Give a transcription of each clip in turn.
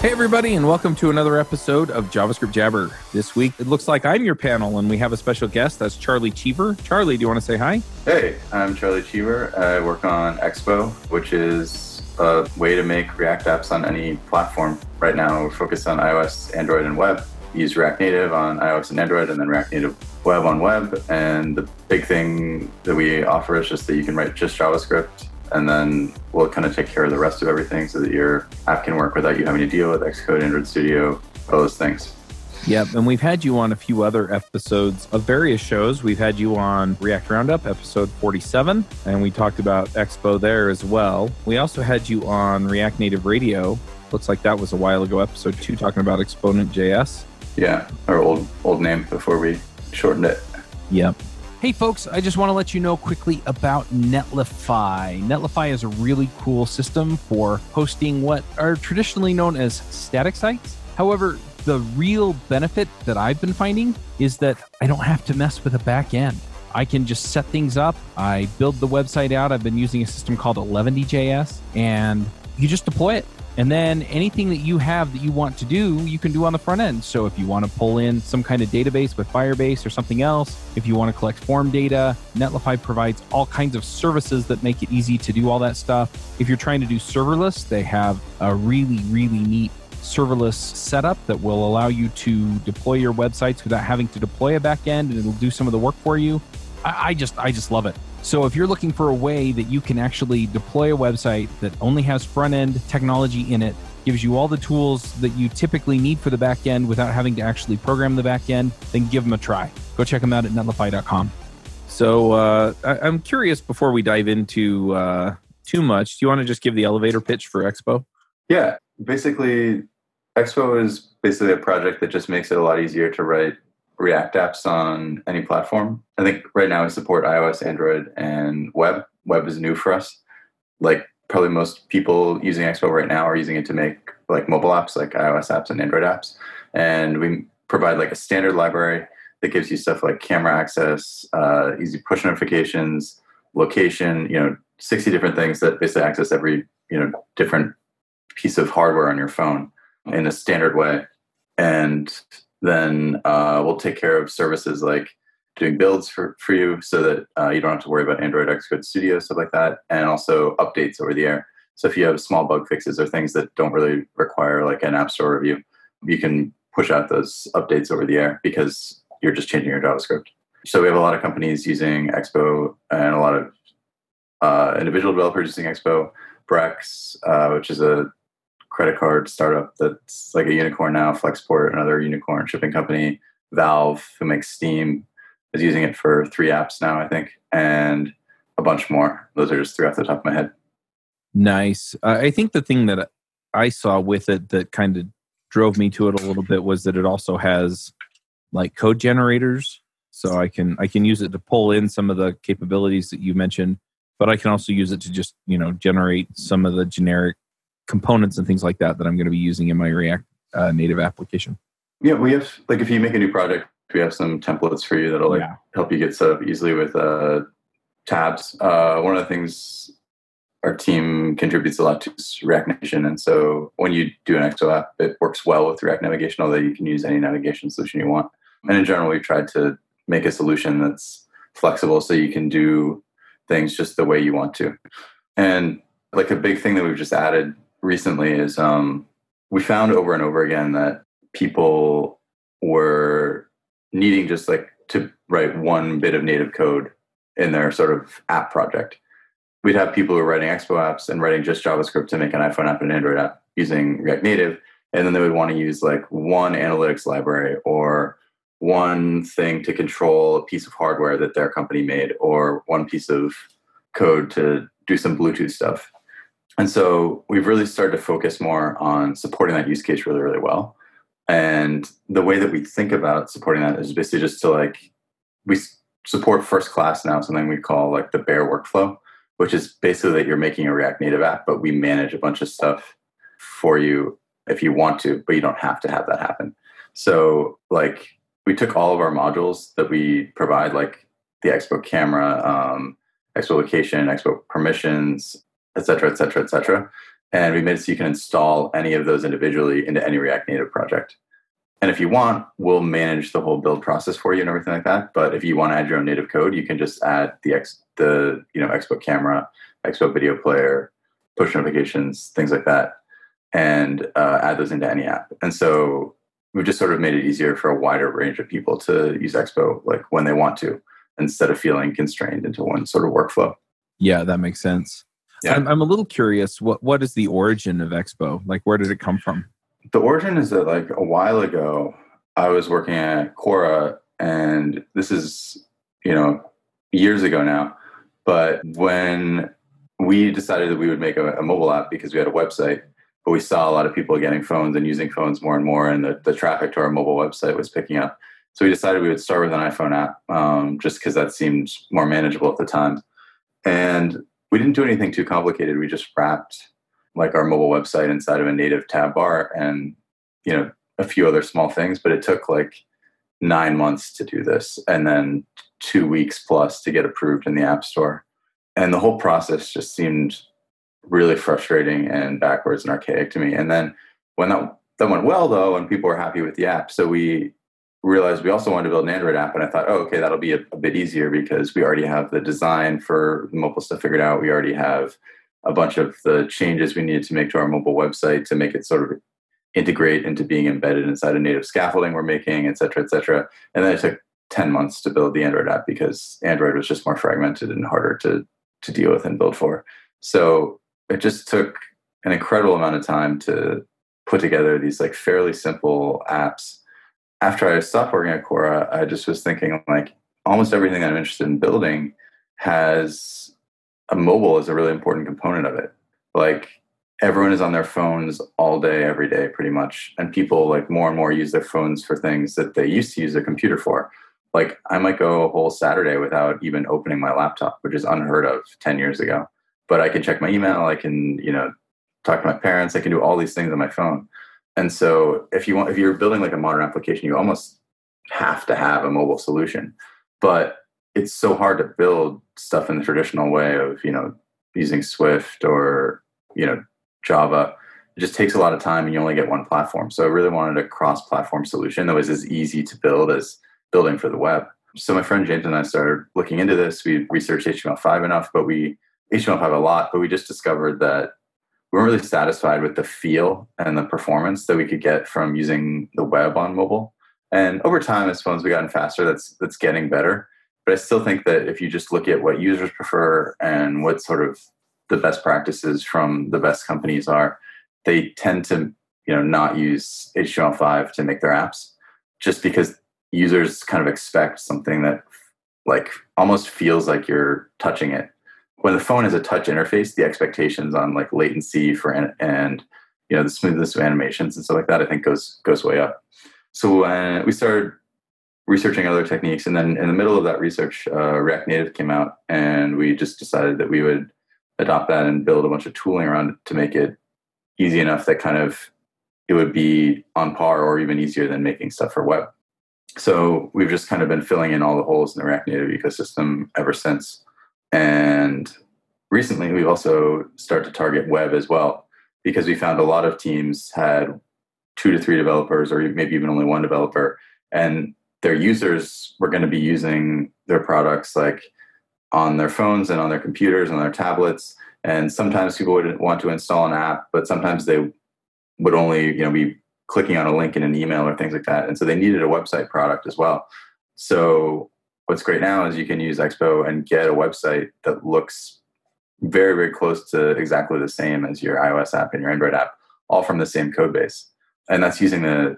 Hey, everybody, and welcome to another episode of JavaScript Jabber. This week, it looks like I'm your panel, and we have a special guest. That's Charlie Cheever. Charlie, do you want to say hi? Hey, I'm Charlie Cheever. I work on Expo, which is a way to make React apps on any platform. Right now, we're focused on iOS, Android, and web. We use React Native on iOS and Android, and then React Native Web on web. And the big thing that we offer is just that you can write just JavaScript and then we'll kind of take care of the rest of everything so that your app can work without you having to deal with Xcode, Android Studio, all those things. Yep, and we've had you on a few other episodes of various shows. We've had you on React Roundup, episode 47, and we talked about Expo there as well. We also had you on React Native Radio. Looks like that was a while ago, episode two, talking about Exponent JS. Yeah, our old old name before we shortened it. Yep. Hey folks, I just want to let you know quickly about Netlify. Netlify is a really cool system for hosting what are traditionally known as static sites. However, the real benefit that I've been finding is that I don't have to mess with a back end. I can just set things up. I build the website out. I've been using a system called Eleventy JS, and you just deploy it. And then anything that you have that you want to do, you can do on the front end. So if you want to pull in some kind of database with Firebase or something else, if you want to collect form data, Netlify provides all kinds of services that make it easy to do all that stuff. If you're trying to do serverless, they have a really, really neat serverless setup that will allow you to deploy your websites without having to deploy a backend and it'll do some of the work for you. I, I just I just love it. So if you're looking for a way that you can actually deploy a website that only has front end technology in it, gives you all the tools that you typically need for the back end without having to actually program the back end, then give them a try. Go check them out at netlify.com. So uh, I- am curious before we dive into uh, too much, do you want to just give the elevator pitch for Expo? Yeah, basically, Expo is basically a project that just makes it a lot easier to write React apps on any platform. I think right now we support iOS, Android, and web. Web is new for us. Like probably most people using Expo right now are using it to make like mobile apps, like iOS apps and Android apps. And we provide like a standard library that gives you stuff like camera access, uh, easy push notifications, location, you know, 60 different things that basically access every, you know, different piece of hardware on your phone in a standard way. And then uh, we'll take care of services like doing builds for, for you so that uh, you don't have to worry about Android Xcode Studio, stuff like that, and also updates over the air. So if you have small bug fixes or things that don't really require like an app store review, you can push out those updates over the air because you're just changing your JavaScript. So we have a lot of companies using Expo and a lot of uh, individual developers using Expo. Brex, uh, which is a credit card startup that's like a unicorn now, Flexport, another unicorn shipping company, Valve, who makes Steam, is using it for three apps now, I think, and a bunch more. Those are just three off the top of my head. Nice. Uh, I think the thing that I saw with it that kind of drove me to it a little bit was that it also has like code generators so i can i can use it to pull in some of the capabilities that you mentioned but i can also use it to just you know generate some of the generic components and things like that that I'm going to be using in my React uh, native application. Yeah, we have like if you make a new project, we have some templates for you that'll like yeah. help you get set up easily with uh, tabs. Uh, one of the things our team contributes a lot to is React Navigation, and so when you do an Expo app, it works well with React Navigation, although you can use any navigation solution you want. And in general, we've tried to make a solution that's flexible so you can do things just the way you want to. And like a big thing that we've just added recently is um, we found over and over again that people were needing just like to write one bit of native code in their sort of app project. We'd have people who were writing Expo apps and writing just JavaScript to make an iPhone app and Android app using React Native. And then they would want to use like one analytics library or one thing to control a piece of hardware that their company made or one piece of code to do some Bluetooth stuff. And so we've really started to focus more on supporting that use case really, really well. And the way that we think about supporting that is basically just to like, we support first class now, something we call like the bare workflow, which is basically that you're making a React Native app, but we manage a bunch of stuff for you if you want to, but you don't have to have that happen. So, like, we took all of our modules that we provide, like the Expo camera, um, Expo location, Expo permissions, et cetera, et cetera, et cetera. And we made it so you can install any of those individually into any React Native project. And if you want, we'll manage the whole build process for you and everything like that. But if you want to add your own native code, you can just add the X, the you know Expo camera, Expo video player, push notifications, things like that, and uh, add those into any app. And so we've just sort of made it easier for a wider range of people to use Expo like when they want to, instead of feeling constrained into one sort of workflow. Yeah, that makes sense. Yeah. I'm, I'm a little curious. What what is the origin of Expo? Like, where did it come from? the origin is that like a while ago, I was working at Quora, and this is you know years ago now. But when we decided that we would make a, a, mobile app because we had a website, but we saw a lot of people getting phones and using phones more and more, and the, the traffic to our mobile website was picking up. So we decided we would start with an iPhone app, um, just because that seemed more manageable at the time. And we didn't do anything too complicated. We just wrapped like our mobile website inside of a native tab bar and you know a few other small things but it took like nine months to do this and then two weeks plus to get approved in the app store and the whole process just seemed really frustrating and backwards and archaic to me and then when that that went well though and people were happy with the app so we realized we also wanted to build an android app and i thought oh okay that'll be a, a bit easier because we already have the design for the mobile stuff figured out we already have a bunch of the changes we needed to make to our mobile website to make it sort of integrate into being embedded inside a native scaffolding we're making, et cetera, et cetera. And then it took 10 months to build the Android app because Android was just more fragmented and harder to, to deal with and build for. So it just took an incredible amount of time to put together these like fairly simple apps. After I stopped working at Quora, I just was thinking like almost everything that I'm interested in building has a mobile is a really important component of it. Like everyone is on their phones all day, every day, pretty much. And people like more and more use their phones for things that they used to use a computer for. Like I might go a whole Saturday without even opening my laptop, which is unheard of 10 years ago. But I can check my email, I can, you know, talk to my parents, I can do all these things on my phone. And so if you want if you're building like a modern application, you almost have to have a mobile solution. But it's so hard to build stuff in the traditional way of you know using Swift or you know Java. It just takes a lot of time, and you only get one platform. So I really wanted a cross-platform solution that was as easy to build as building for the web. So my friend James and I started looking into this. We researched HTML5 enough, but we HTML5 a lot, but we just discovered that we weren't really satisfied with the feel and the performance that we could get from using the web on mobile. And over time, as phones we gotten faster, that's that's getting better. But I still think that if you just look at what users prefer and what sort of the best practices from the best companies are, they tend to you know not use HTML5 to make their apps just because users kind of expect something that like almost feels like you're touching it. When the phone is a touch interface, the expectations on like latency for and, and you know the smoothness of animations and stuff like that, I think goes goes way up. So when we started researching other techniques. And then in the middle of that research, uh, React Native came out, and we just decided that we would adopt that and build a bunch of tooling around it to make it easy enough that kind of it would be on par or even easier than making stuff for web. So we've just kind of been filling in all the holes in the React Native ecosystem ever since. And recently, we've also started to target web as well because we found a lot of teams had two to three developers or maybe even only one developer and their users were going to be using their products like on their phones and on their computers and their tablets. And sometimes people would want to install an app but sometimes they would only you know be clicking on a link in an email or things like that. And so they needed a website product as well. So what's great now is you can use expo and get a website that looks very very close to exactly the same as your ios app and your android app all from the same code base and that's using the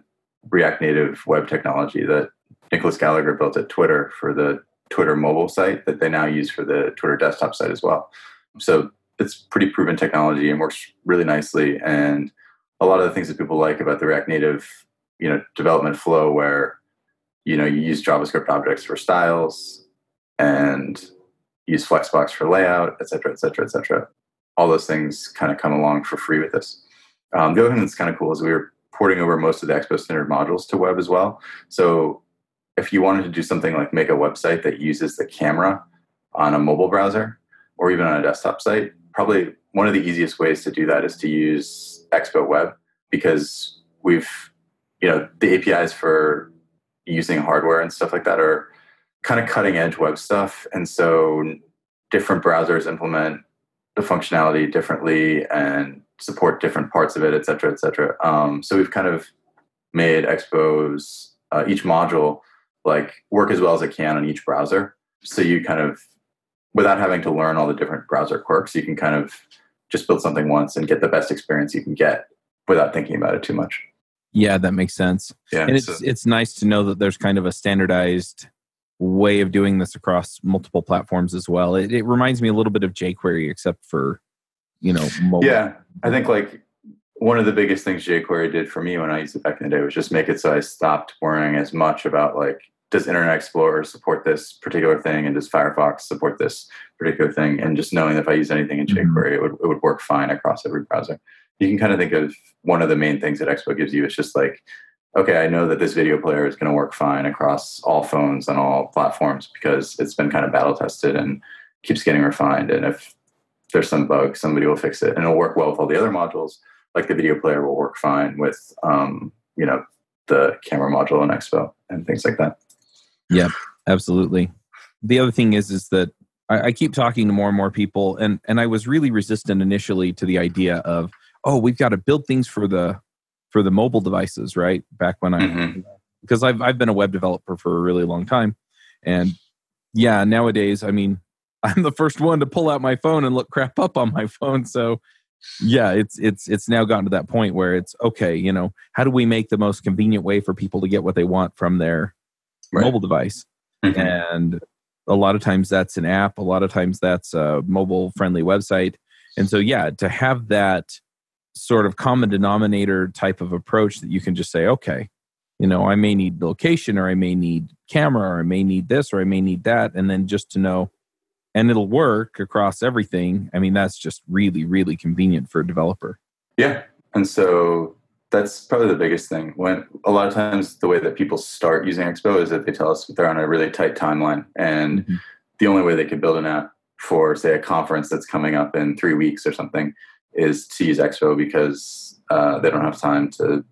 react native web technology that Nicolas Gallagher built at Twitter for the Twitter mobile site that they now use for the Twitter desktop site as well. So it's pretty proven technology and works really nicely. And a lot of the things that people like about the React Native, you know, development flow, where you know you use JavaScript objects for styles and use Flexbox for layout, et cetera, et cetera, et cetera. All those things kind of come along for free with this. Um, the other thing that's kind of cool is we were porting over most of the Expo standard modules to web as well. So if you wanted to do something like make a website that uses the camera on a mobile browser or even on a desktop site, probably one of the easiest ways to do that is to use Expo Web because we've, you know, the APIs for using hardware and stuff like that are kind of cutting edge web stuff. And so different browsers implement the functionality differently and support different parts of it, et cetera, et cetera. Um, so we've kind of made Expos, uh, each module, like work as well as it can on each browser. So you kind of, without having to learn all the different browser quirks, you can kind of just build something once and get the best experience you can get without thinking about it too much. Yeah, that makes sense. Yeah, and it's so. it's nice to know that there's kind of a standardized way of doing this across multiple platforms as well. It, it reminds me a little bit of jQuery, except for you know mobile. Yeah, I think like one of the biggest things jQuery did for me when I used it back in the day was just make it so I stopped worrying as much about like does Internet Explorer support this particular thing and does Firefox support this particular thing and just knowing that if I use anything in mm-hmm. jQuery it would it would work fine across every browser. You can kind of think of one of the main things that Expo gives you is just like okay, I know that this video player is going to work fine across all phones and all platforms because it's been kind of battle tested and keeps getting refined. And if there's some bug, somebody will fix it, and it'll work well with all the other modules. Like the video player will work fine with, um, you know, the camera module in Expo and things like that. Yeah, absolutely. The other thing is, is that I, I keep talking to more and more people, and and I was really resistant initially to the idea of, oh, we've got to build things for the for the mobile devices, right? Back when I, mm-hmm. because I've I've been a web developer for a really long time, and yeah, nowadays, I mean, I'm the first one to pull out my phone and look crap up on my phone. So yeah, it's it's it's now gotten to that point where it's okay. You know, how do we make the most convenient way for people to get what they want from their right. mobile device? Mm-hmm. And a lot of times that's an app. A lot of times that's a mobile friendly website. And so yeah, to have that sort of common denominator type of approach that you can just say, okay, you know, I may need location or I may need camera or I may need this or I may need that. And then just to know, and it'll work across everything. I mean, that's just really, really convenient for a developer. Yeah. And so that's probably the biggest thing. When a lot of times the way that people start using Expo is that they tell us they're on a really tight timeline and mm-hmm. the only way they can build an app for say a conference that's coming up in three weeks or something is to use Expo because uh, they don't have time to,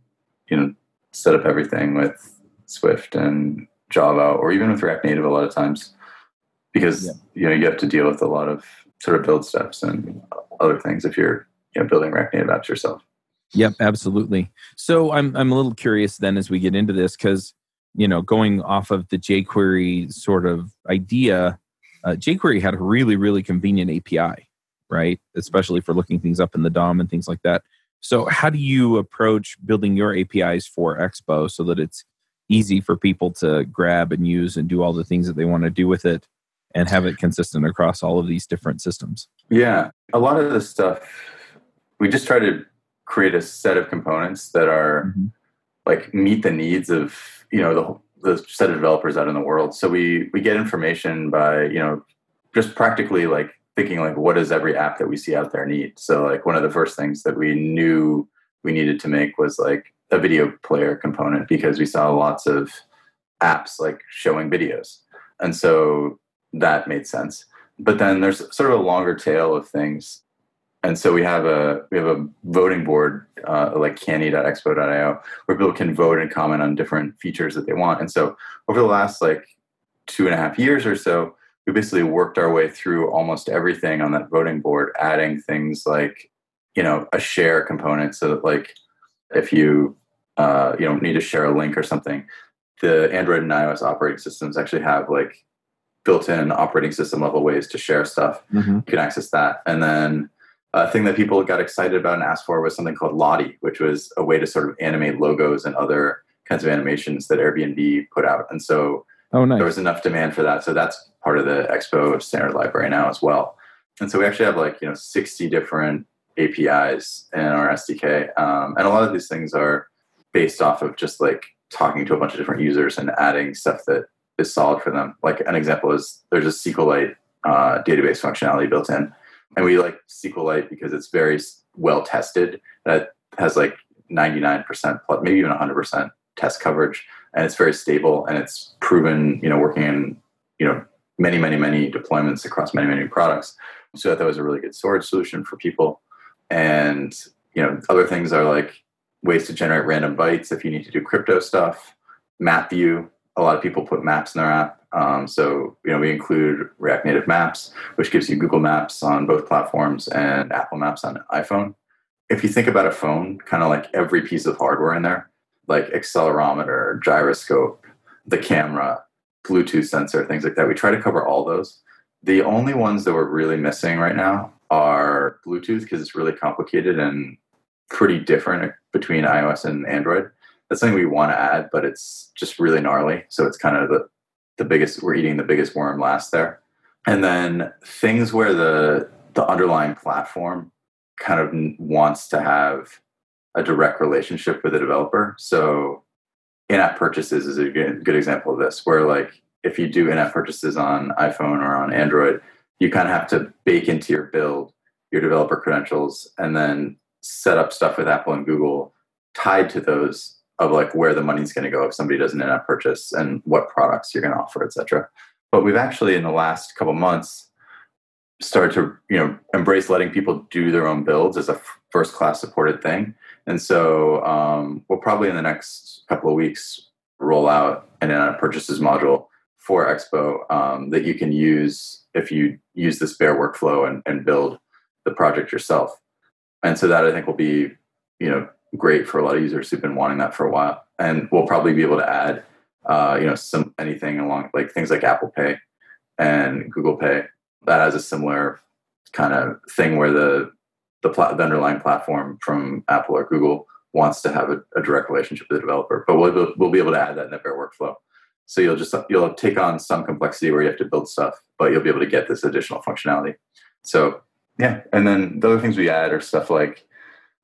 you know, set up everything with Swift and Java or even with React Native a lot of times because yeah. you know you have to deal with a lot of sort of build steps and other things if you're you know building React Native apps yourself. Yep, absolutely. So I'm I'm a little curious then as we get into this because you know going off of the jQuery sort of idea, uh, jQuery had a really really convenient API right? Especially for looking things up in the DOM and things like that. So, how do you approach building your APIs for Expo so that it's easy for people to grab and use and do all the things that they want to do with it and have it consistent across all of these different systems? Yeah, a lot of the stuff we just try to create a set of components that are mm-hmm. like meet the needs of you know the whole, the set of developers out in the world. So we we get information by you know just practically like thinking like what does every app that we see out there need? So like one of the first things that we knew we needed to make was like a video player component because we saw lots of apps like showing videos. And so that made sense. But then there's sort of a longer tail of things. And so we have a we have a voting board uh, like canny.expo.io where people can vote and comment on different features that they want. And so over the last like two and a half years or so we basically worked our way through almost everything on that voting board, adding things like, you know, a share component so that like if you uh, you know need to share a link or something, the Android and iOS operating systems actually have like built-in operating system level ways to share stuff. Mm-hmm. You can access that. And then a thing that people got excited about and asked for was something called Lottie, which was a way to sort of animate logos and other kinds of animations that Airbnb put out. And so oh, nice. there was enough demand for that. So that's part of the Expo standard library now as well. And so we actually have like, you know, 60 different APIs in our SDK. Um, and a lot of these things are based off of just like talking to a bunch of different users and adding stuff that is solid for them. Like an example is there's a SQLite uh, database functionality built in. And we like SQLite because it's very well tested. That has like 99% plus, maybe even 100% test coverage. And it's very stable and it's proven, you know, working in, you know, many, many, many deployments across many, many products. So that was a really good storage solution for people. And you know, other things are like ways to generate random bytes if you need to do crypto stuff. Map view. A lot of people put maps in their app. Um, so you know, we include React Native Maps, which gives you Google Maps on both platforms and Apple Maps on iPhone. If you think about a phone, kind of like every piece of hardware in there, like accelerometer, gyroscope, the camera, Bluetooth sensor, things like that. We try to cover all those. The only ones that we're really missing right now are Bluetooth because it's really complicated and pretty different between iOS and Android. That's something we want to add, but it's just really gnarly. So it's kind of the the biggest. We're eating the biggest worm last there, and then things where the the underlying platform kind of wants to have a direct relationship with the developer. So in-app purchases is a good, good example of this, where like if you do in-app purchases on iPhone or on Android, you kind of have to bake into your build your developer credentials and then set up stuff with Apple and Google tied to those of like where the money's going to go if somebody does an in-app purchase and what products you're going to offer, etc. But we've actually in the last couple months started to you know embrace letting people do their own builds as a first class supported thing. And so um, we'll probably in the next couple of weeks roll out an purchases module for Expo um, that you can use if you use this bare workflow and, and build the project yourself. And so that I think will be, you know, great for a lot of users who've been wanting that for a while. And we'll probably be able to add, uh, you know, some anything along like things like Apple Pay and Google Pay that has a similar kind of thing where the the, pl- the underlying platform from Apple or Google wants to have a, a, direct relationship with the developer. But we'll, we'll be able to add that in the bare workflow. So you'll just you'll take on some complexity where you have to build stuff, but you'll be able to get this additional functionality. So yeah, and then the other things we add are stuff like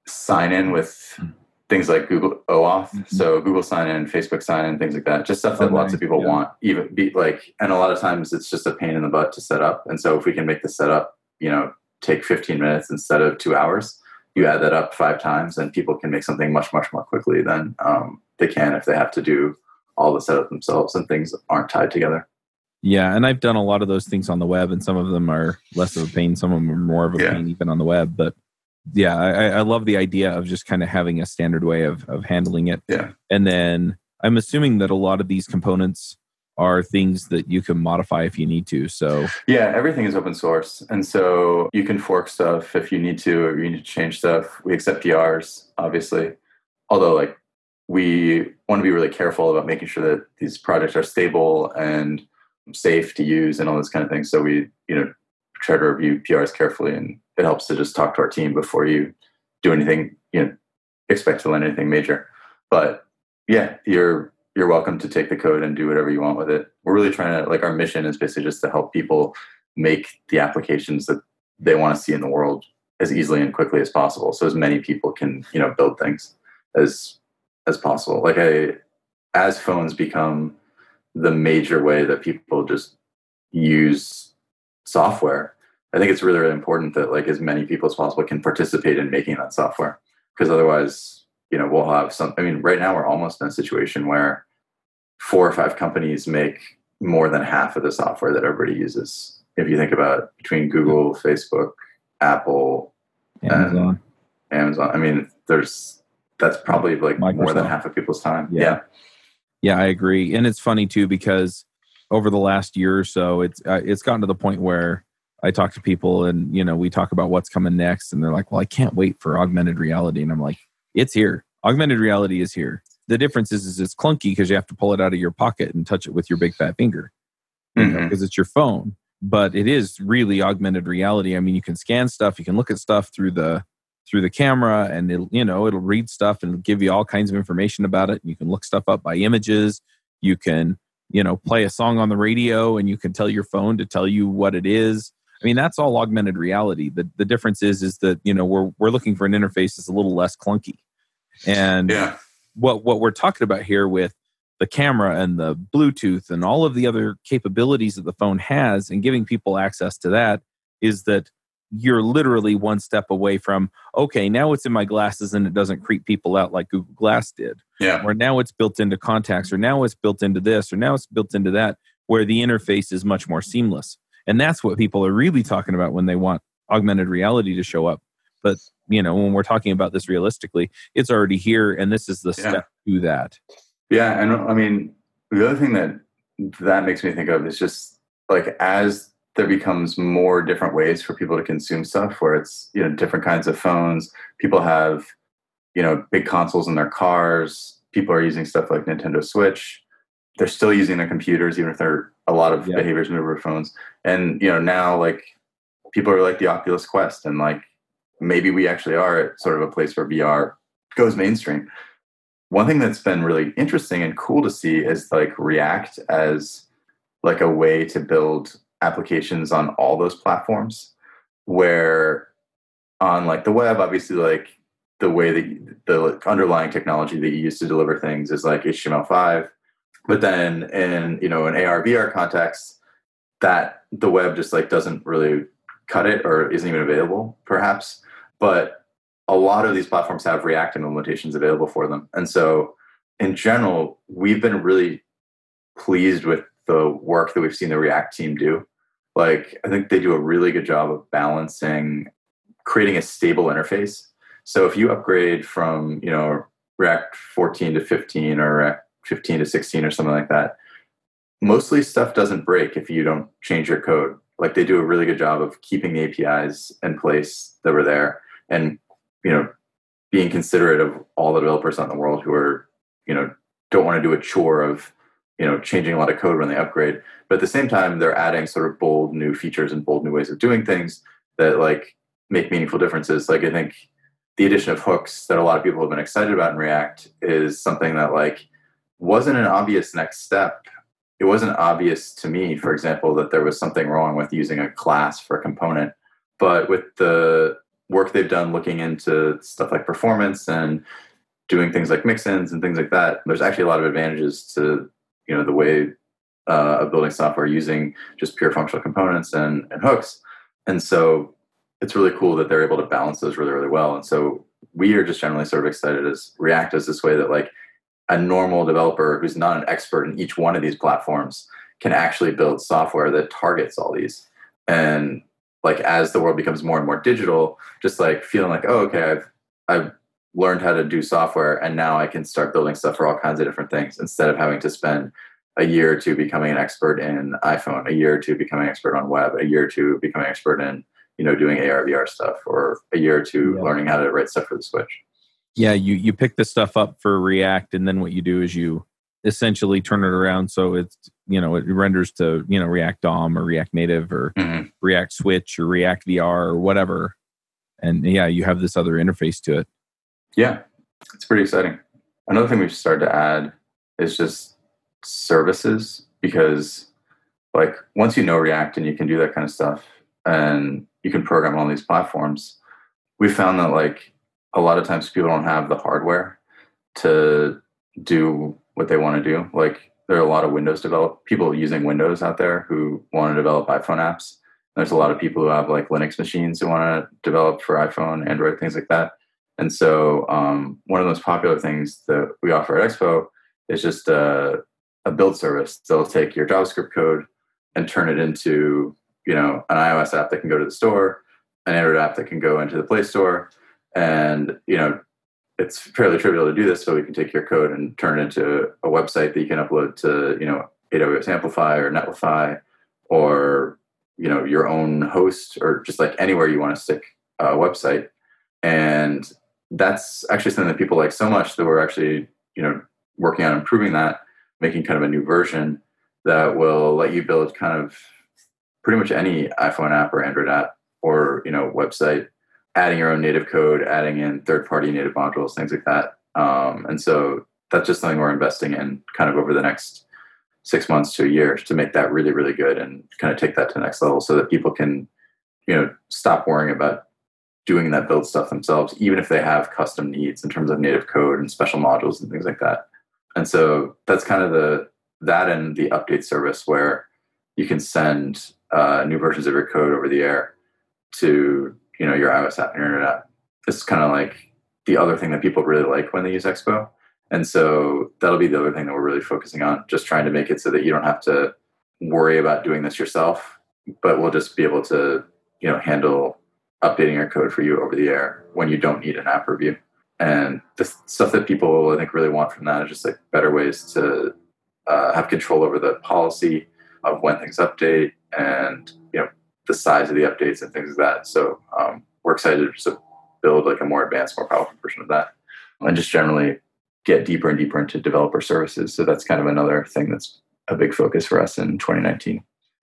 sign in with things like Google OAuth, mm-hmm. so Google sign in, Facebook sign in, things like that. Just stuff that oh, lots of people yeah. want. Even be like, and a lot of times it's just a pain in the butt to set up. And so if we can make the setup, you know, take 15 minutes instead of two hours, you add that up five times, and people can make something much much more quickly than um, they can if they have to do all the setup themselves and things aren't tied together. Yeah, and I've done a lot of those things on the web, and some of them are less of a pain, some of them are more of a yeah. pain even on the web. But yeah, I, I love the idea of just kind of having a standard way of of handling it. Yeah, and then I'm assuming that a lot of these components are things that you can modify if you need to. So yeah, everything is open source, and so you can fork stuff if you need to, or you need to change stuff. We accept PRs, obviously, although like we want to be really careful about making sure that these projects are stable and safe to use and all this kind of thing. So we, you know, try to review PRs carefully, and it helps to just talk to our team before you do anything. You know, expect to learn anything major. But yeah, you're you're welcome to take the code and do whatever you want with it. We're really trying to like our mission is basically just to help people make the applications that they want to see in the world as easily and quickly as possible, so as many people can you know build things as as possible. Like I, as phones become the major way that people just use software, I think it's really, really important that like as many people as possible can participate in making that software. Because otherwise, you know, we'll have some. I mean, right now we're almost in a situation where four or five companies make more than half of the software that everybody uses. If you think about between Google, Facebook, Apple, Amazon, Amazon. I mean, there's that's probably like Microsoft. more than half of people's time. Yeah. yeah. yeah. I agree. And it's funny too because over the last year or so, it's uh, it's gotten to the point where I talk to people and you know we talk about what's coming next, and they're like, "Well, I can't wait for augmented reality," and I'm like, "It's here. Augmented reality is here. The difference is, is it's clunky because you have to pull it out of your pocket and touch it with your big fat finger because mm-hmm. it's your phone." But it is really augmented reality. I mean, you can scan stuff, you can look at stuff through the through the camera and it'll you know it'll read stuff and give you all kinds of information about it you can look stuff up by images you can you know play a song on the radio and you can tell your phone to tell you what it is i mean that's all augmented reality. The the difference is is that you know we're we're looking for an interface that's a little less clunky. And yeah. what what we're talking about here with the camera and the bluetooth and all of the other capabilities that the phone has and giving people access to that is that you're literally one step away from okay now it's in my glasses and it doesn't creep people out like google glass did. Yeah. Or now it's built into contacts or now it's built into this or now it's built into that where the interface is much more seamless and that's what people are really talking about when they want augmented reality to show up. But you know when we're talking about this realistically it's already here and this is the yeah. step to that. Yeah and i mean the other thing that that makes me think of is just like as there becomes more different ways for people to consume stuff where it's you know different kinds of phones people have you know big consoles in their cars people are using stuff like nintendo switch. They're still using their computers even if they're a lot of yeah. behaviors move over phones and you know now like people are like the oculus quest and like maybe we actually are at sort of a place where vr goes mainstream one thing that's been really interesting and cool to see is like react as like a way to build applications on all those platforms where on like the web obviously like the way that the underlying technology that you use to deliver things is like html5 but then in you know an ar vr context that the web just like doesn't really cut it or isn't even available perhaps. But a lot of these platforms have react implementations available for them. And so in general we've been really pleased with the work that we've seen the react team do. Like i think they do a really good job of balancing creating a stable interface. So if you upgrade from you know react 14 to 15 or react 15 to 16 or something like that. Mostly stuff doesn't break if you don't change your code. Like they do a really good job of keeping the apis in place that were there and you know being considerate of all the developers out in the world who are you know don't want to do a chore of you know changing a lot of code when they upgrade. But at the same time they're adding sort of bold new features and bold new ways of doing things that like make meaningful differences. Like i think the addition of hooks that a lot of people have been excited about in react is something that like wasn't an obvious next step. It wasn't obvious to me for example that there was something wrong with using a class for a component. But with the work they've done looking into stuff like performance and doing things like mixins and things like that there's actually a lot of advantages to you know the way uh, of building software using just pure functional components and, and hooks. And so it's really cool that they're able to balance those really really well. And so we are just generally sort of excited as react as this way that like a normal developer who's not an expert in each one of these platforms can actually build software that targets all these and like as the world becomes more and more digital just like feeling like oh okay i've i've learned how to do software and now I can start building stuff for all kinds of different things instead of having to spend a year or two becoming an expert in iPhone, a year or two becoming an expert on web, a year or two becoming an expert in, you know, doing AR VR stuff or a year or two yeah. learning how to write stuff for the Switch. Yeah, you you pick the stuff up for React and then what you do is you essentially turn it around so it's you know it renders to you know React DOM or React Native or mm-hmm. React Switch or React VR or whatever. And yeah, you have this other interface to it. Yeah, it's pretty exciting. Another thing we've started to add is just services because, like, once you know React and you can do that kind of stuff and you can program on these platforms, we found that, like, a lot of times people don't have the hardware to do what they want to do. Like, there are a lot of Windows develop people using Windows out there who want to develop iPhone apps. There's a lot of people who have like Linux machines who want to develop for iPhone, Android, things like that. And so, um, one of the most popular things that we offer at Expo is just a, a build service. They'll take your JavaScript code and turn it into, you know, an iOS app that can go to the store, an Android app that can go into the Play Store, and you know, it's fairly trivial to do this. So we can take your code and turn it into a website that you can upload to, you know, AWS Amplify or Netlify, or you know, your own host, or just like anywhere you want to stick a website. And that's actually something that people like so much that we're actually you know working on improving that making kind of a new version that will let you build kind of pretty much any iphone app or android app or you know website adding your own native code adding in third party native modules things like that um, and so that's just something we're investing in kind of over the next six months to a year to make that really really good and kind of take that to the next level so that people can you know stop worrying about doing that build stuff themselves, even if they have custom needs in terms of native code and special modules and things like that. And so that's kind of the that and the update service where you can send uh, new versions of your code over the air to you know your iOS app and your internet app. It's kind of like the other thing that people really like when they use Expo. And so that'll be the other thing that we're really focusing on, just trying to make it so that you don't have to worry about doing this yourself but we'll just be able to you know handle updating your code for you over the air when you don't need an app review. And the stuff that people I think really want from that is just like better ways to uh, have control over the policy of when things update and you know the size of the updates and things like that. So um, we're excited to build like a more advanced, more powerful version of that, and just generally get deeper and deeper into developer services. So that's kind of another thing that's a big focus for us in 2019.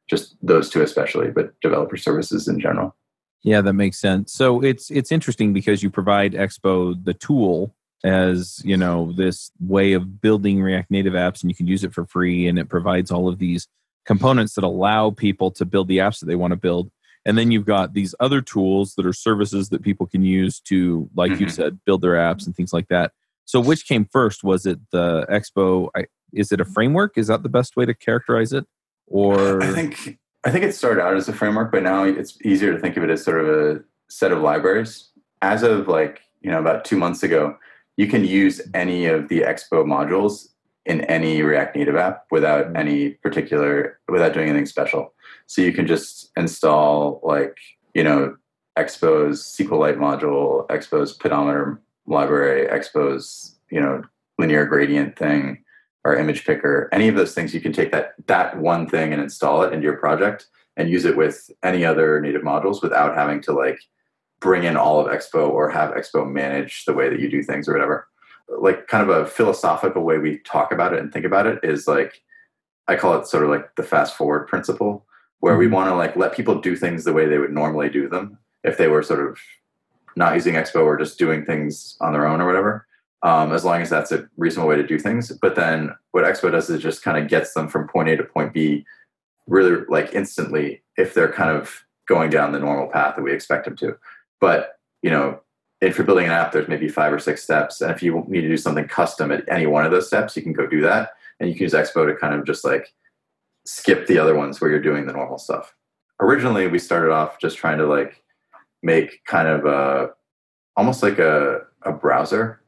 Just those two especially, but developer services in general. Yeah, that makes sense. So it's it's interesting because you provide Expo the tool as you know this way of building React Native apps, and you can use it for free, and it provides all of these components that allow people to build the apps that they want to build. And then you've got these other tools that are services that people can use to, like mm-hmm. you said, build their apps and things like that. So, which came first? Was it the Expo? Is it a framework? Is that the best way to characterize it? Or I think I think it started out as a framework, but now it's easier to think of it as sort of a set of libraries. As of like you know about two months ago, you can use any of the Expo modules in any React Native app without mm-hmm. any particular without doing anything special. So you can just install like you know Expo's SQLite module, Expo's pedometer library, Expo's you know linear gradient thing, or image picker. Any of those things, you can take that that one thing and install it into your project and use it with any other native modules without having to like bring in all of Expo or have Expo manage the way that you do things or whatever like kind of a philosophical way we talk about it and think about it is like I call it sort of like the fast forward principle, where we mm-hmm. want to like let people do things the way they would normally do them if they were sort of not using Expo or just doing things on their own or whatever. Um, as long as that's a reasonable way to do things. But then what Expo does is just kind of gets them from point A to point B really like instantly if they're kind of going down the normal path that we expect them to. But you know, if you're building an app, there's maybe five or six steps. And if you need to do something custom at any one of those steps, you can go do that. And you can use Expo to kind of just like skip the other ones where you're doing the normal stuff. Originally, we started off just trying to like make kind of a almost like a, a browser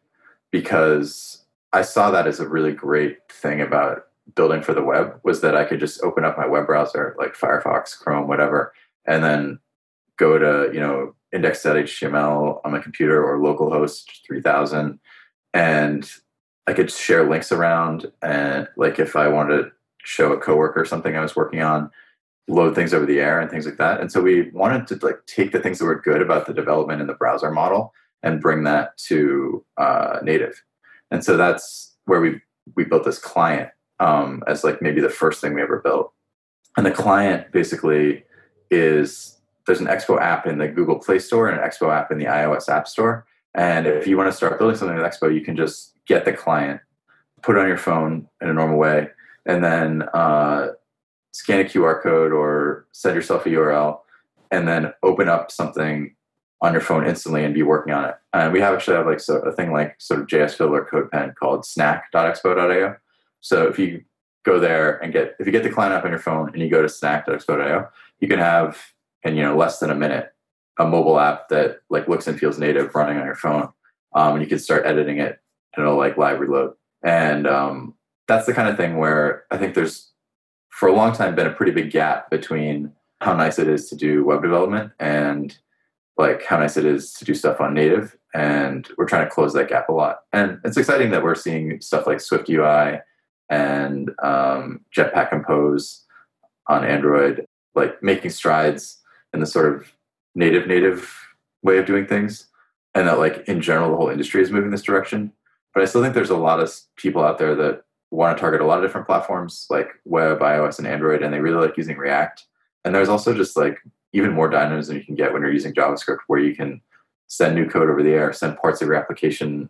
because I saw that as a really great thing about building for the web was that I could just open up my web browser like Firefox, Chrome, whatever, and then go to, you know, index.html on my computer or localhost 3000 and i could share links around and like if i wanted to show a coworker something i was working on load things over the air and things like that. And so we wanted to like take the things that were good about the development in the browser model and bring that to uh, native. And so that's where we we built this client um, as like maybe the first thing we ever built. And the client basically is there's an Expo app in the Google Play Store and an Expo app in the iOS App Store. And if you want to start building something with Expo, you can just get the client, put it on your phone in a normal way, and then uh, scan a QR code or send yourself a URL, and then open up something on your phone instantly and be working on it. And we have actually have like so, a thing like sort of JS Fiddler or CodePen called snack.expo.io. So if you go there and get if you get the client app on your phone and you go to snack.expo.io, you can have in you know less than a minute a mobile app that like looks and feels native running on your phone um, and you can start editing it and it'll like live reload. And um, that's the kind of thing where i think there's for a long time been a pretty big gap between how nice it is to do web development and like how nice it is to do stuff on native and we're trying to close that gap a lot. And it's exciting that we're seeing stuff like swift ui and um, jetpack compose on android like making strides and the sort of native native way of doing things and that like in general the whole industry is moving this direction. But i still think there's a lot of people out there that want to target a lot of different platforms like web ios and android and they really like using react. And there's also just like even more dynamism you can get when you're using javascript where you can send new code over the air send parts of your application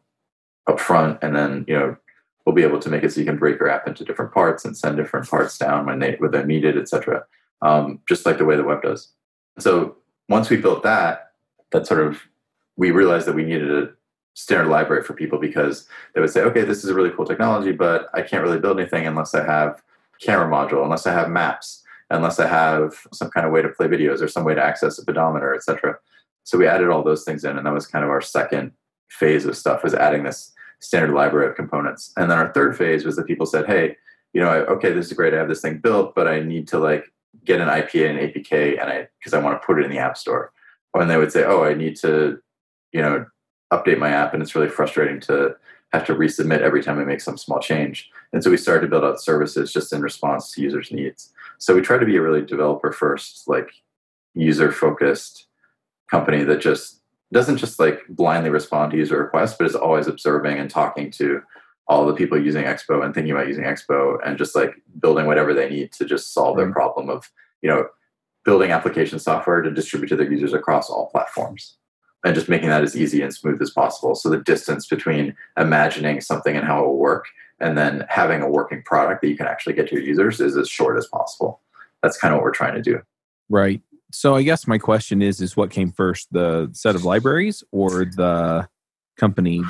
up front and then you know we'll be able to make it so you can break your app into different parts and send different parts down when they when they're needed etc um, just like the way the web does so once we built that, that sort of we realized that we needed a standard library for people because they would say, okay, this is a really cool technology, but I can't really build anything unless I have camera module, unless I have maps, unless I have some kind of way to play videos or some way to access a pedometer, etc. So we added all those things in, and that was kind of our second phase of stuff was adding this standard library of components. And then our third phase was that people said, hey, you know, okay, this is great. I have this thing built, but I need to like get an IPA and APK and I because I want to put it in the app store. And they would say, "Oh, I need to, you know, update my app," and it's really frustrating to have to resubmit every time I make some small change. And so we started to build out services just in response to users' needs. So we try to be a really developer first, like user focused company that just doesn't just like blindly respond to user requests, but is always observing and talking to all the people using Expo and thinking about using Expo and just like building whatever they need to just solve their mm-hmm. problem of, you know, building application software to distribute to their users across all platforms and just making that as easy and smooth as possible. So the distance between imagining something and how it will work and then having a working product that you can actually get to your users is as short as possible. That's kind of what we're trying to do. Right. So I guess my question is is what came first, the set of libraries or the company?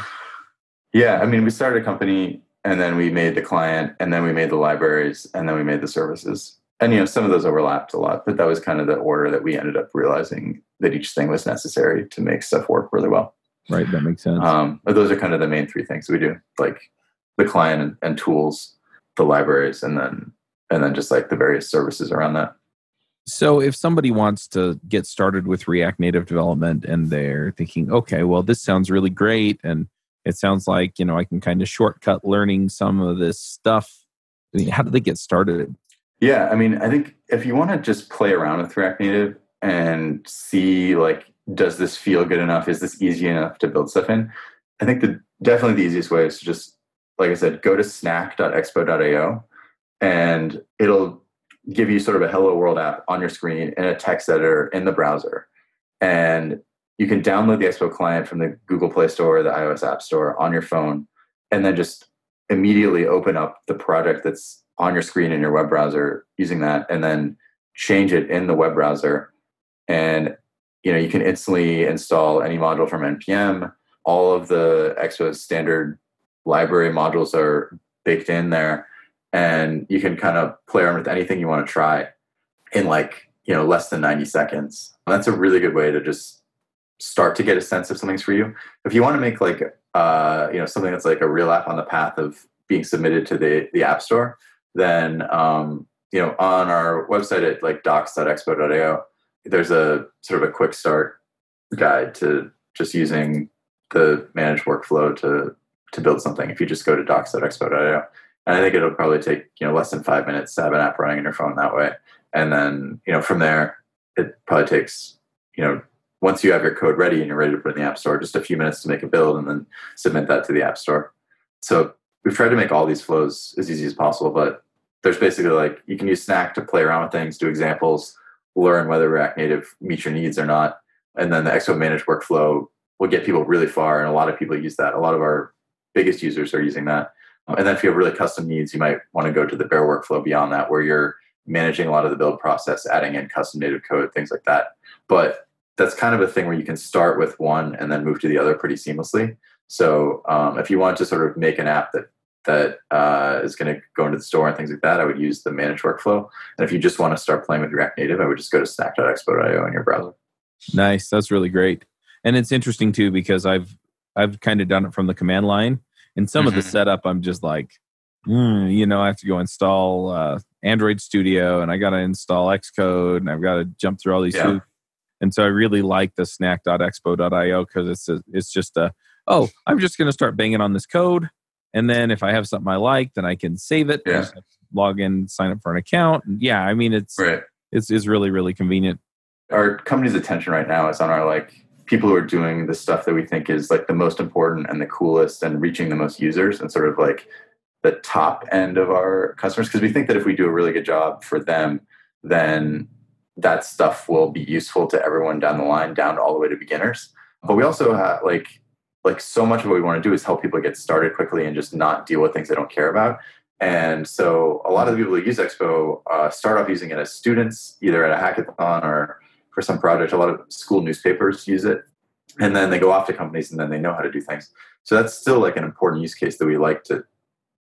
Yeah, I mean, we started a company and then we made the client and then we made the libraries and then we made the services. And you know some of those overlapped a lot but that was kind of the order that we ended up realizing that each thing was necessary to make stuff work really well. Right that makes sense. Um, but those are kind of the main three things we do like the client and, and tools the libraries and then and then just like the various services around that. So if somebody wants to get started with react native development and they're thinking okay well this sounds really great and it sounds like you know i can kind of shortcut learning some of this stuff I mean, how do they get started yeah, I mean, I think if you want to just play around with React Native and see like, does this feel good enough? Is this easy enough to build stuff in? I think the definitely the easiest way is to just, like I said, go to snack.expo.io and it'll give you sort of a hello world app on your screen in a text editor in the browser. And you can download the Expo client from the Google Play Store or the iOS App Store on your phone, and then just immediately open up the project that's on your screen in your web browser using that and then change it in the web browser. And you know you can instantly install any module from npm all of the expo standard library modules are baked in there and you can kind of play around with anything you want to try in like you know less than 90 seconds. That's a really good way to just start to get a sense of something's for you. If you want to make like uh, you know something that's like a real app on the path of being submitted to the the app store then um, you know on our website at like docs.expo.io there's a sort of a quick start guide to just using the managed workflow to to build something if you just go to docs.expo.io and i think it'll probably take you know less than five minutes to have an app running in your phone that way. And then you know from there it probably takes you know once you have your code ready and you're ready to put in the app store just a few minutes to make a build and then submit that to the app store so we've tried to make all these flows as easy as possible, but there's basically like you can use Snack to play around with things, do examples, learn whether React Native meets your needs or not. And then the Expo managed workflow will get people really far. And a lot of people use that. A lot of our biggest users are using that. Um, and then if you have really custom needs, you might want to go to the bare workflow beyond that, where you're managing a lot of the build process, adding in custom native code, things like that. But that's kind of a thing where you can start with one and then move to the other pretty seamlessly. So um, if you want to sort of make an app that that uh, is going to go into the store and things like that, I would use the managed workflow. And if you just want to start playing with React Native, I would just go to snack.expo.io in your browser. Nice, that's really great. And it's interesting too because I've I've kind of done it from the command line, and some mm-hmm. of the mm-hmm. setup I'm just like, mm, you know, I have to go install uh, Android Studio, and I got to install Xcode, and I've got to jump through all these yeah. hoops. And so I really like the snack.expo.io because it's a, it's just a oh I'm just going to start banging on this code and then if I have something I like, then I can save it. Yeah. log in, sign up for an account. And yeah, I mean it's right. it's is really really convenient. Our company's attention right now is on our like people who are doing the stuff that we think is like the most important and the coolest and reaching the most users and sort of like the top end of our customers because we think that if we do a really good job for them, then that stuff will be useful to everyone down the line, down all the way to beginners. But we also have like like so much of what we want to do is help people get started quickly and just not deal with things they don't care about. And so a lot of the people who use Expo uh, start off using it as students, either at a hackathon or for some project. A lot of school newspapers use it. And then they go off to companies and then they know how to do things. So that's still like an important use case that we like to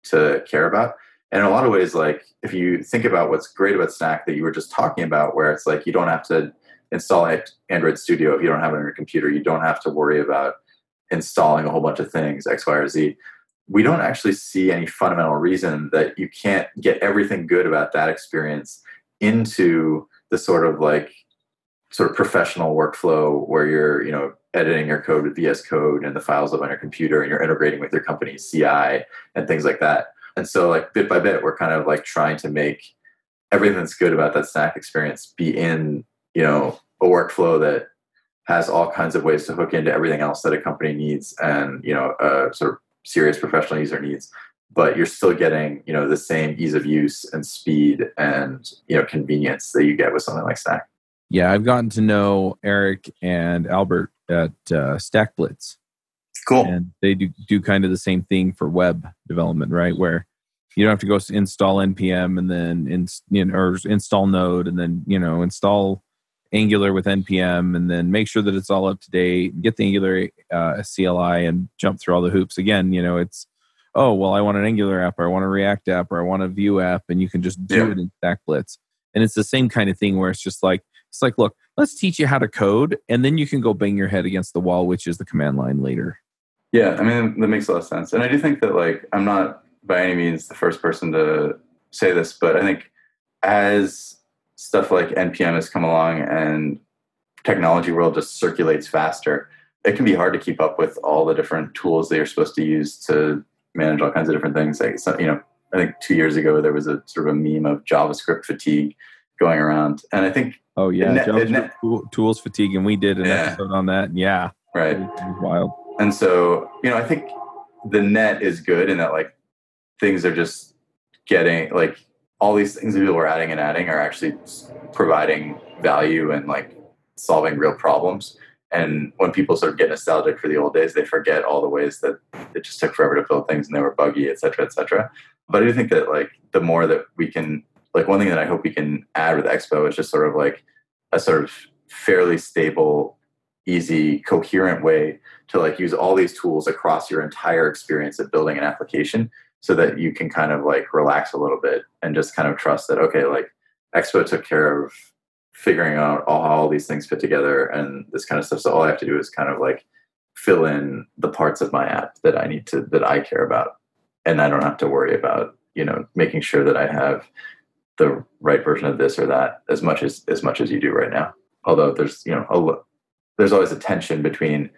to care about. And in a lot of ways, like if you think about what's great about Snack that you were just talking about, where it's like you don't have to install Android Studio if you don't have it on your computer. You don't have to worry about installing a whole bunch of things, X, Y, or Z. We don't actually see any fundamental reason that you can't get everything good about that experience into the sort of like sort of professional workflow where you're you know editing your code with VS Code and the files up on your computer and you're integrating with your company's CI and things like that. And so like bit by bit, we're kind of like trying to make everything that's good about that Snack experience be in you know a workflow that has all kinds of ways to hook into everything else that a company needs and you know a sort of serious professional user needs. But you're still getting you know the same ease of use and speed and you know convenience that you get with something like Snack. Yeah i've gotten to know eric and albert at uh, stack blitz cool and they do, do kind of the same thing for web development right where you don't have to go install npm and then in, you know, or install node and then you know install Angular with npm, and then make sure that it's all up to date. Get the Angular uh, CLI and jump through all the hoops. Again, you know, it's oh well, I want an Angular app, or I want a React app, or I want a Vue app, and you can just do yeah. it in Stack Blitz. And it's the same kind of thing where it's just like it's like, look, let's teach you how to code, and then you can go bang your head against the wall, which is the command line later. Yeah, I mean that makes a lot of sense, and I do think that like I'm not by any means the first person to say this, but I think as stuff like npm has come along and technology world just circulates faster it can be hard to keep up with all the different tools that you're supposed to use to manage all kinds of different things. Like so, you know i think two years ago there was a sort of a meme of javascript fatigue going around. And i think oh yeah net, javascript net, tools fatigue and we did an yeah. episode on that. Yeah. Right. Wild and so you know i think the net is good in that like things are just getting like all these things that people are adding and adding are actually providing value and like solving real problems. And when people sort of get nostalgic for the old days, they forget all the ways that it just took forever to build things and they were buggy, et cetera, et cetera. But I do think that like the more that we can, like one thing that I hope we can add with Expo is just sort of like a sort of fairly stable, easy, coherent way to like use all these tools across your entire experience of building an application so that you can kind of like relax a little bit and just kind of trust that okay like expo took care of figuring out all how all these things fit together and this kind of stuff. So all i have to do is kind of like fill in the parts of my app that i need to that i care about and i don't have to worry about you know making sure that i have the right version of this or that as much as as much as you do right now. Although there's you know a, there's always a tension between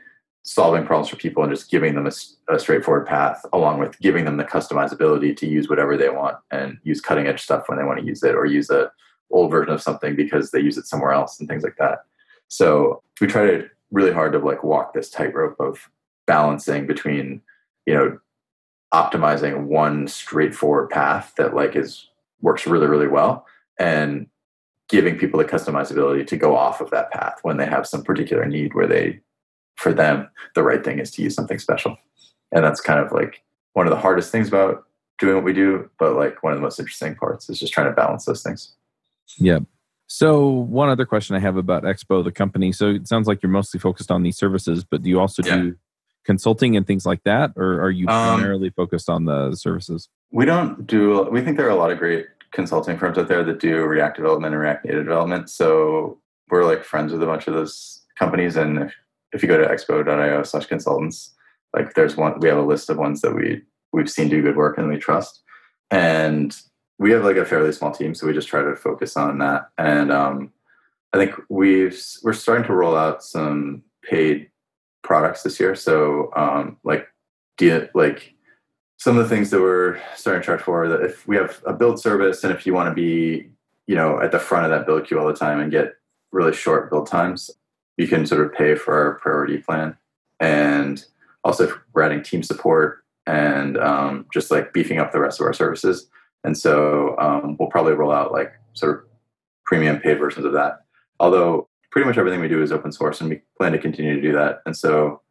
solving problems for people and just giving them a, a, straightforward path along with giving them the customizability to use whatever they want and use cutting edge stuff when they want to use it or use a old version of something because they use it somewhere else and things like that. So we try to really hard to like walk this tightrope of balancing between you know optimizing one straightforward path that like is works really really well and giving people the customizability to go off of that path when they have some particular need where they for them, the right thing is to use something special. And that's kind of like one of the hardest things about doing what we do, but like one of the most interesting parts is just trying to balance those things. Yeah. So one other question I have about Expo, the company. So it sounds like you're mostly focused on these services, but do you also yeah. do consulting and things like that, or are you um, primarily um, focused on the services? We don't do. We think there are a lot of great consulting firms out there that do React development and React Native development. So we're like friends with a bunch of those companies, and if if you go to expo.io slash consultants, like there's one, we have a list of ones that we we've seen do good work and we trust. And we have like a fairly small team, so we just try to focus on that. And um, I think we've we're starting to roll out some paid products this year. So um, like do like some of the things that we're starting to charge for that if we have a build service and if you want to be you know at the front of that build queue all the time and get really short build times you can sort of pay for our priority plan. And also, we're adding team support and um, just like beefing up the rest of our services. And so um, we'll probably roll out like sort of premium paid versions of that. Although pretty much everything we do is open source and we plan to continue to do that. And so,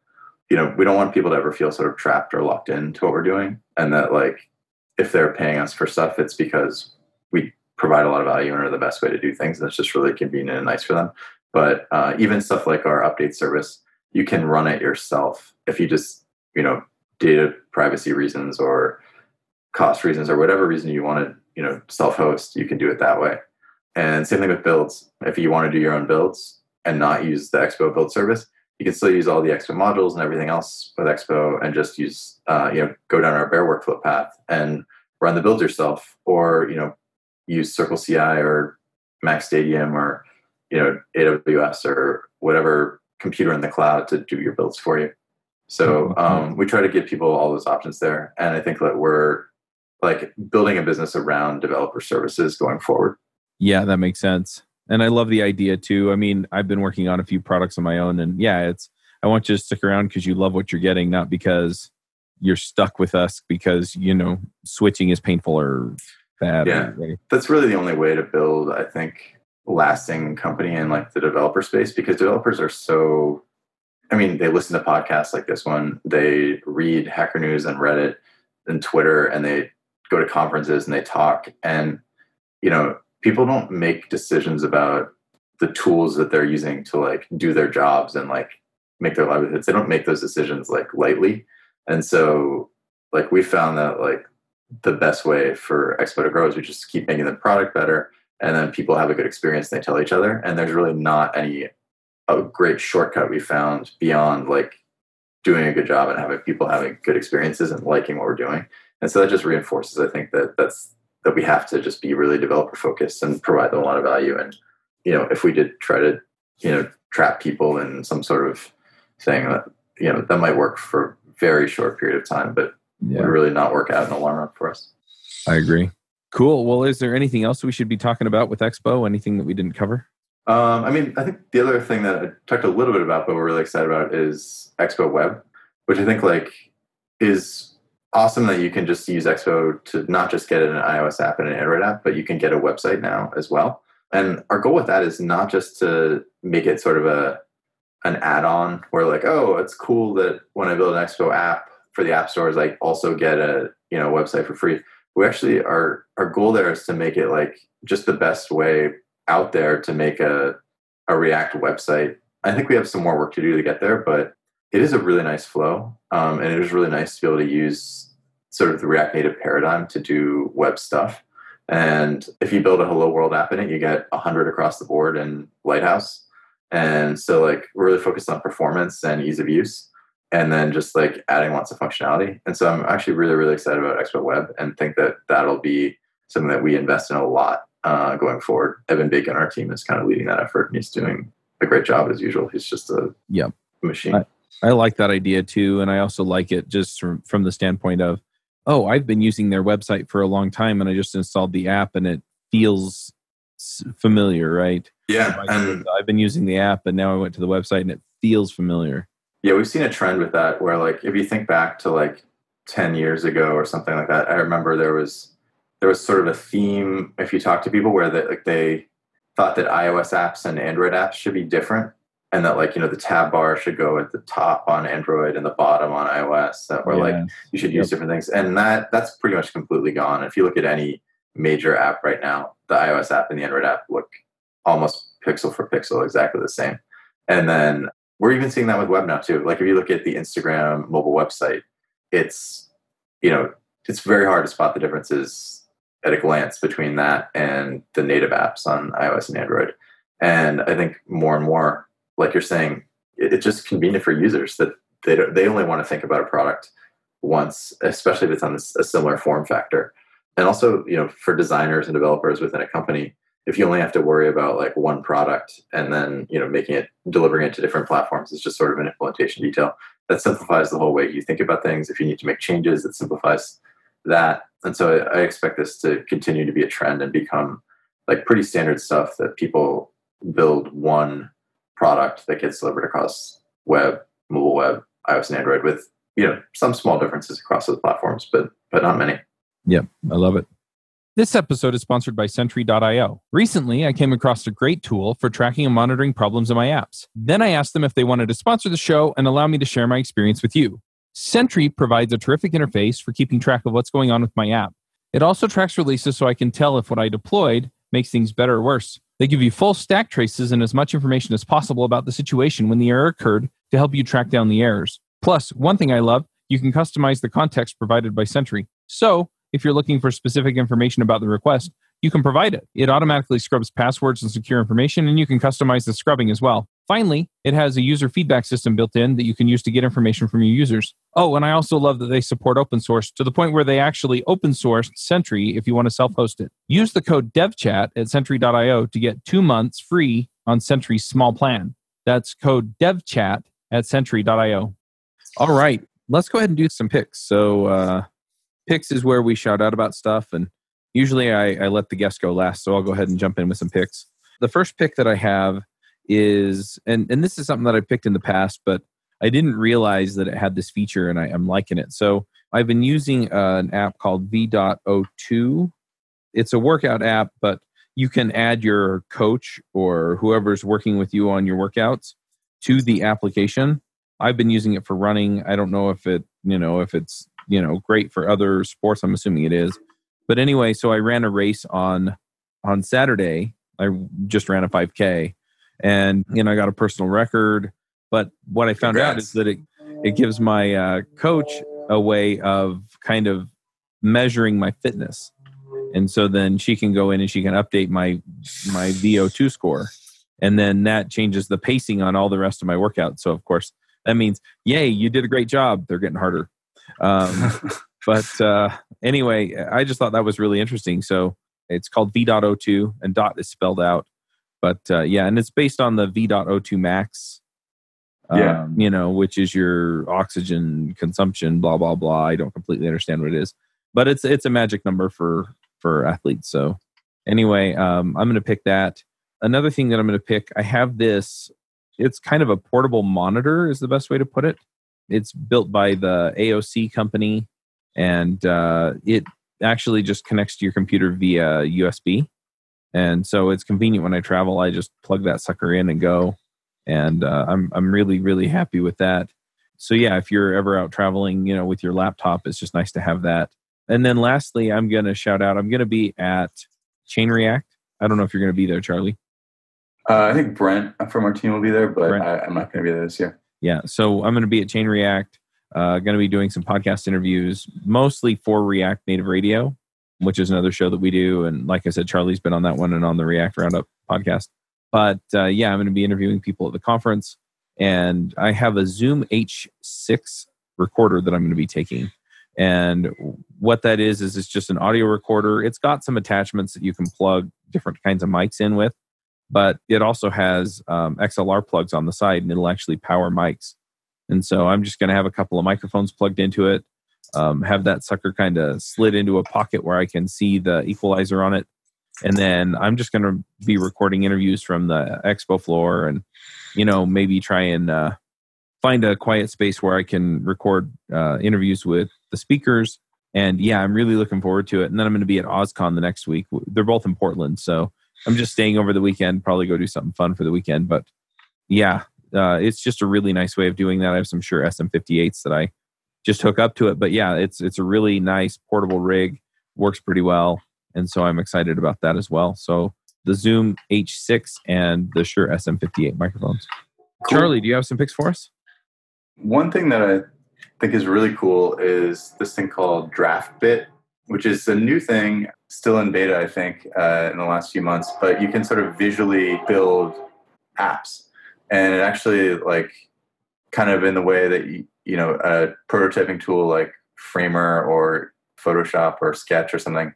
you know, we don't want people to ever feel sort of trapped or locked into what we're doing. And that like if they're paying us for stuff, it's because we provide a lot of value and are the best way to do things. And it's just really convenient and nice for them. But uh, even stuff like our update service, you can run it yourself if you just, you know, data privacy reasons or cost reasons or whatever reason you want to, you know, self-host, you can do it that way. And same thing with builds. If you want to do your own builds and not use the Expo build service, you can still use all the Expo modules and everything else with Expo and just use, uh, you know, go down our bare workflow path and run the build yourself, or you know, use Circle CI or Mac Stadium or you know AWS or whatever computer in the cloud to do your builds for you. So mm-hmm. um, we try to give people all those options there, and I think that we're like building a business around developer services going forward. Yeah, that makes sense. And I love the idea too. I mean, I've been working on a few products on my own, and yeah, it's I want you to stick around because you love what you're getting, not because you're stuck with us because you know switching is painful or bad. Yeah, or that's really the only way to build, I think, lasting company in like the developer space because developers are so. I mean, they listen to podcasts like this one. They read Hacker News and Reddit and Twitter, and they go to conferences and they talk. And you know, people don't make decisions about the tools that they're using to like do their jobs and like make their livelihoods. They don't make those decisions like lightly. And so like we found that like the best way for Expo to grow is we just keep making the product better and then people have a good experience and they tell each other. And there's really not any a great shortcut we found beyond like doing a good job and having people having good experiences and liking what we're doing. And so that just reinforces, I think, that that's that we have to just be really developer focused and provide them a lot of value. And you know, if we did try to, you know, trap people in some sort of thing that you know that might work for a very short period of time, but yeah. would really not work out in the long run for us. I agree. Cool. Well, is there anything else we should be talking about with Expo? Anything that we didn't cover? Um, I mean, I think the other thing that I talked a little bit about, but we're really excited about, is Expo Web, which I think like is awesome that you can just use Expo to not just get an iOS app and an Android app, but you can get a website now as well. And our goal with that is not just to make it sort of a an add-on where like, oh, it's cool that when I build an Expo app for the app stores, I also get a you know website for free. We actually our our goal there is to make it like just the best way out there to make a a React website. I think we have some more work to do to get there, but it is a really nice flow, um, and it is really nice to be able to use sort of the React Native paradigm to do web stuff. And if you build a Hello World app in it, you get 100 across the board in Lighthouse. And so, like, we're really focused on performance and ease of use, and then just like adding lots of functionality. And so, I'm actually really, really excited about Expo Web and think that that'll be something that we invest in a lot uh, going forward. Evan Bacon, our team, is kind of leading that effort, and he's doing a great job as usual. He's just a machine. I, I like that idea too, and I also like it just from, from the standpoint of, oh, I've been using their website for a long time, and I just installed the app, and it feels familiar, right? Yeah, and I've been using the app, and now I went to the website, and it feels familiar. Yeah, we've seen a trend with that, where like if you think back to like ten years ago or something like that, I remember there was there was sort of a theme if you talk to people where they like they thought that iOS apps and Android apps should be different and that like you know the tab bar should go at the top on android and the bottom on ios or like you should use yep. different things. And that that's pretty much completely gone. If you look at any major app right now the ios app and the android app look almost pixel for pixel exactly the same. And then we're even seeing that with web now too. Like if you look at the instagram mobile website it's you know it's very hard to spot the differences at a glance between that and the native apps on ios and android. And i think more and more like you're saying, it's just convenient for users that they don't, they only want to think about a product once, especially if it's on a similar form factor. And also, you know, for designers and developers within a company, if you only have to worry about like one product and then you know making it delivering it to different platforms is just sort of an implementation detail. That simplifies the whole way you think about things. If you need to make changes it simplifies that. And so i expect this to continue to be a trend and become like pretty standard stuff that people build one product that gets delivered across web, mobile web, iOS and Android with you know some small differences across those platforms, but but not many. Yep, I love it. This episode is sponsored by Sentry.io. Recently, I came across a great tool for tracking and monitoring problems in my apps. Then I asked them if they wanted to sponsor the show and allow me to share my experience with you. Sentry provides a terrific interface for keeping track of what's going on with my app. It also tracks releases so I can tell if what I deployed makes things better or worse. They give you full stack traces and as much information as possible about the situation when the error occurred to help you track down the errors. Plus, one thing I love, you can customize the context provided by Sentry. So, if you're looking for specific information about the request, you can provide it. It automatically scrubs passwords and secure information, and you can customize the scrubbing as well. Finally, it has a user feedback system built in that you can use to get information from your users. Oh, and I also love that they support open source to the point where they actually open sourced Sentry if you want to self host it. Use the code devchat at sentry.io to get two months free on Sentry's small plan. That's code devchat at sentry.io. All right, let's go ahead and do some picks. So, uh, picks is where we shout out about stuff, and usually I, I let the guests go last. So, I'll go ahead and jump in with some picks. The first pick that I have is and and this is something that I picked in the past, but I didn't realize that it had this feature, and I, am liking it. So I've been using uh, an app called V.O2. It's a workout app, but you can add your coach or whoever's working with you on your workouts to the application. I've been using it for running. I don't know if it, you know, if it's, you know, great for other sports. I'm assuming it is. But anyway, so I ran a race on on Saturday. I just ran a 5K and you know I got a personal record. But what I found Congrats. out is that it it gives my uh, coach a way of kind of measuring my fitness, and so then she can go in and she can update my my VO2 score, and then that changes the pacing on all the rest of my workouts. So of course that means yay, you did a great job. They're getting harder. Um, but uh, anyway, I just thought that was really interesting. So it's called V.O2 and dot is spelled out. But uh, yeah, and it's based on the V.02 max. Um, yeah. You know, which is your oxygen consumption, blah blah blah. I don't completely understand what it is, but it's it's a magic number for for athletes. So anyway, um, I'm going to pick that. Another thing that I'm going to pick, I have this. It's kind of a portable monitor, is the best way to put it. It's built by the AOC company, and uh, it actually just connects to your computer via USB and so it's convenient when I travel. I just plug that sucker in and go, and uh, I'm I'm really really happy with that. So yeah, if you're ever out traveling, you know, with your laptop, it's just nice to have that. And then lastly, I'm going to shout out. I'm going to be at Chain React. I don't know if you're going to be there, Charlie. Uh, I think Brent from our team will be there, but I, am not going to be there this year. Yeah, so I'm going to be at Chain React. Uh, going to be doing some podcast interviews, mostly for React Native Radio which is another show that we do. And like I said, Charlie's been on that one and on the React Roundup podcast. But uh, yeah, I'm going to be interviewing people at the conference. And I have a Zoom H6 recorder that I'm going to be taking. And what that is, is it's just an audio recorder. It's got some attachments that you can plug different kinds of mics in with, but it also has um, XLR plugs on the side and it'll actually power mics. And so I'm just going to have a couple of microphones plugged into it um, have that sucker kind of slid into a pocket where I can see the equalizer on it. And then I'm just going to be recording interviews from the expo floor and, you know, maybe try and uh, find a quiet space where I can record uh, interviews with the speakers. And yeah, I'm really looking forward to it. And then I'm going to be at OSCON the next week. They're both in Portland. So I'm just staying over the weekend, probably go do something fun for the weekend. But yeah, uh, it's just a really nice way of doing that. I have some Shure SM58s that I just hook up to it. But yeah, it's it's a really nice portable rig, works pretty well, and so I'm excited about that as well. So the Zoom H6 and the Shure SM58 microphones. Cool. Charlie, do you have some picks for us? One thing that I think is really cool is this thing called DraftBit, which is a new thing, still in beta, I think, uh, in the last few months. But you can sort of visually build apps, and it actually like kind of in the way that you, you know a prototyping tool like Framer or Photoshop or Sketch or something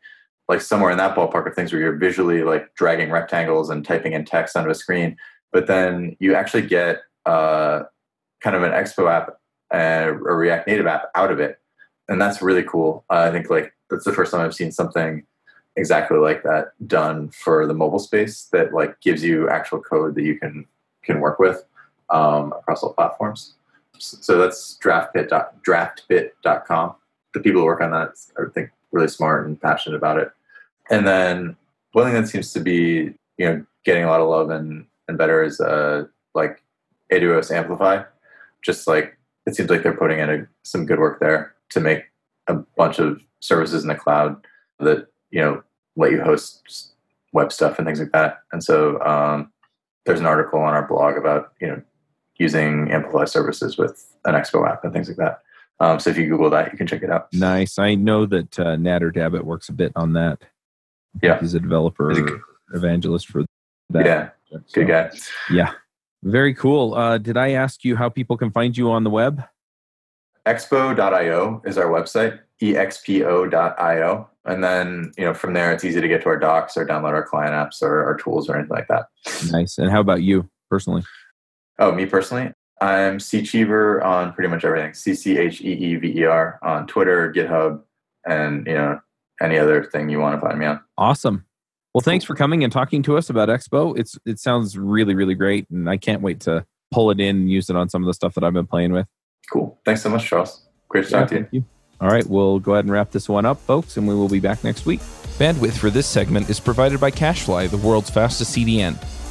like somewhere in that ballpark of things where you're visually like dragging rectangles and typing in text onto a screen, but then you actually get uh, kind of an Expo app, uh, a React Native app out of it, and that's really cool. Uh, I think like that's the first time I've seen something exactly like that done for the mobile space that like gives you actual code that you can can work with um, across all platforms. So that's draftbit, draftbit.com. The people who work on that are, I think, really smart and passionate about it. And then one thing that seems to be, you know, getting a lot of love and, and better is uh, like AWS Amplify. Just like it seems like they're putting in a, some good work there to make a bunch of services in the cloud that you know let you host web stuff and things like that. And so um, there's an article on our blog about you know using Amplify services with an Expo app and things like that. Um, so if you Google that, you can check it out. Nice. I know that uh, Nader Dabit works a bit on that. Yeah, he's a developer he's a, evangelist for that. Yeah, so, good guy. Yeah. Very cool. Uh, did I ask you how people can find you on the web? Expo.io is our website, expo.io. And then, you know, from there, it's easy to get to our docs or download our client apps or our tools or anything like that. Nice. And how about you personally? Oh, me personally? I'm C Cheever on pretty much everything. C C H E E V E R on Twitter, GitHub, and you know any other thing you want to find me on. Awesome. Well, thanks for coming and talking to us about Expo. It's it sounds really really great, and I can't wait to pull it in and use it on some of the stuff that I've been playing with. Cool. Thanks so much, Charles. Great to yeah, talk to you. you. All right, we'll go ahead and wrap this one up, folks, and we will be back next week. Bandwidth for this segment is provided by CacheFly, the world's fastest CDN.